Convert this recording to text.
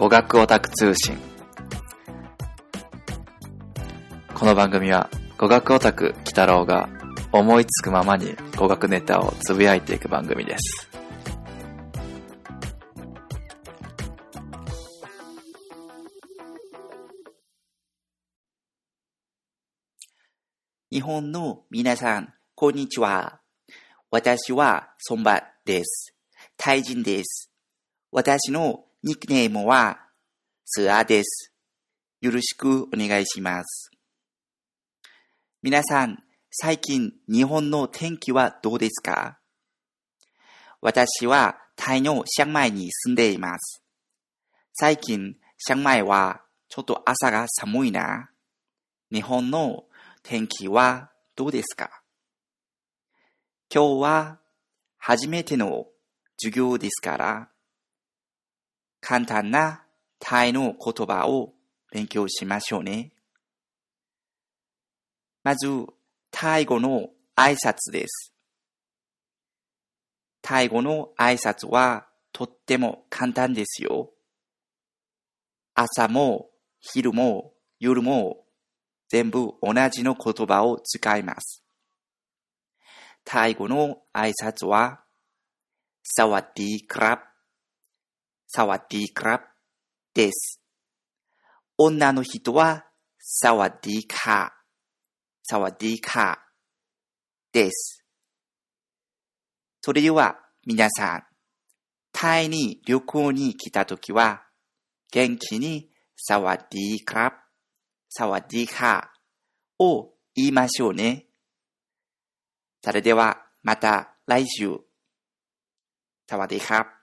語学オタク通信。この番組は語学オタク鬼太郎が思いつくままに語学ネタをつぶやいていく番組です。日本の皆さん、こんにちは。私はソンバです。タイ人です。私のニックネームはスアです。よろしくお願いします。皆さん、最近日本の天気はどうですか？私はタイのシャンマイに住んでいます。最近、シャンマイはちょっと朝が寒いな。日本の天気はどうですか？今日は初めての授業ですから、簡単なタイの言葉を勉強しましょうね。まず、タイ語の挨拶です。タイ語の挨拶はとっても簡単ですよ。朝も昼も夜も全部同じの言葉を使います。タイ語の挨拶は、サワディークラブ、サワディークラブです。女の人は、サワディーカー、サワディーカーです。それでは皆さん、タイに旅行に来たときは、元気にサワディークラブ、サワディーカーを言いましょうね。それではまた来週。サワディーカー。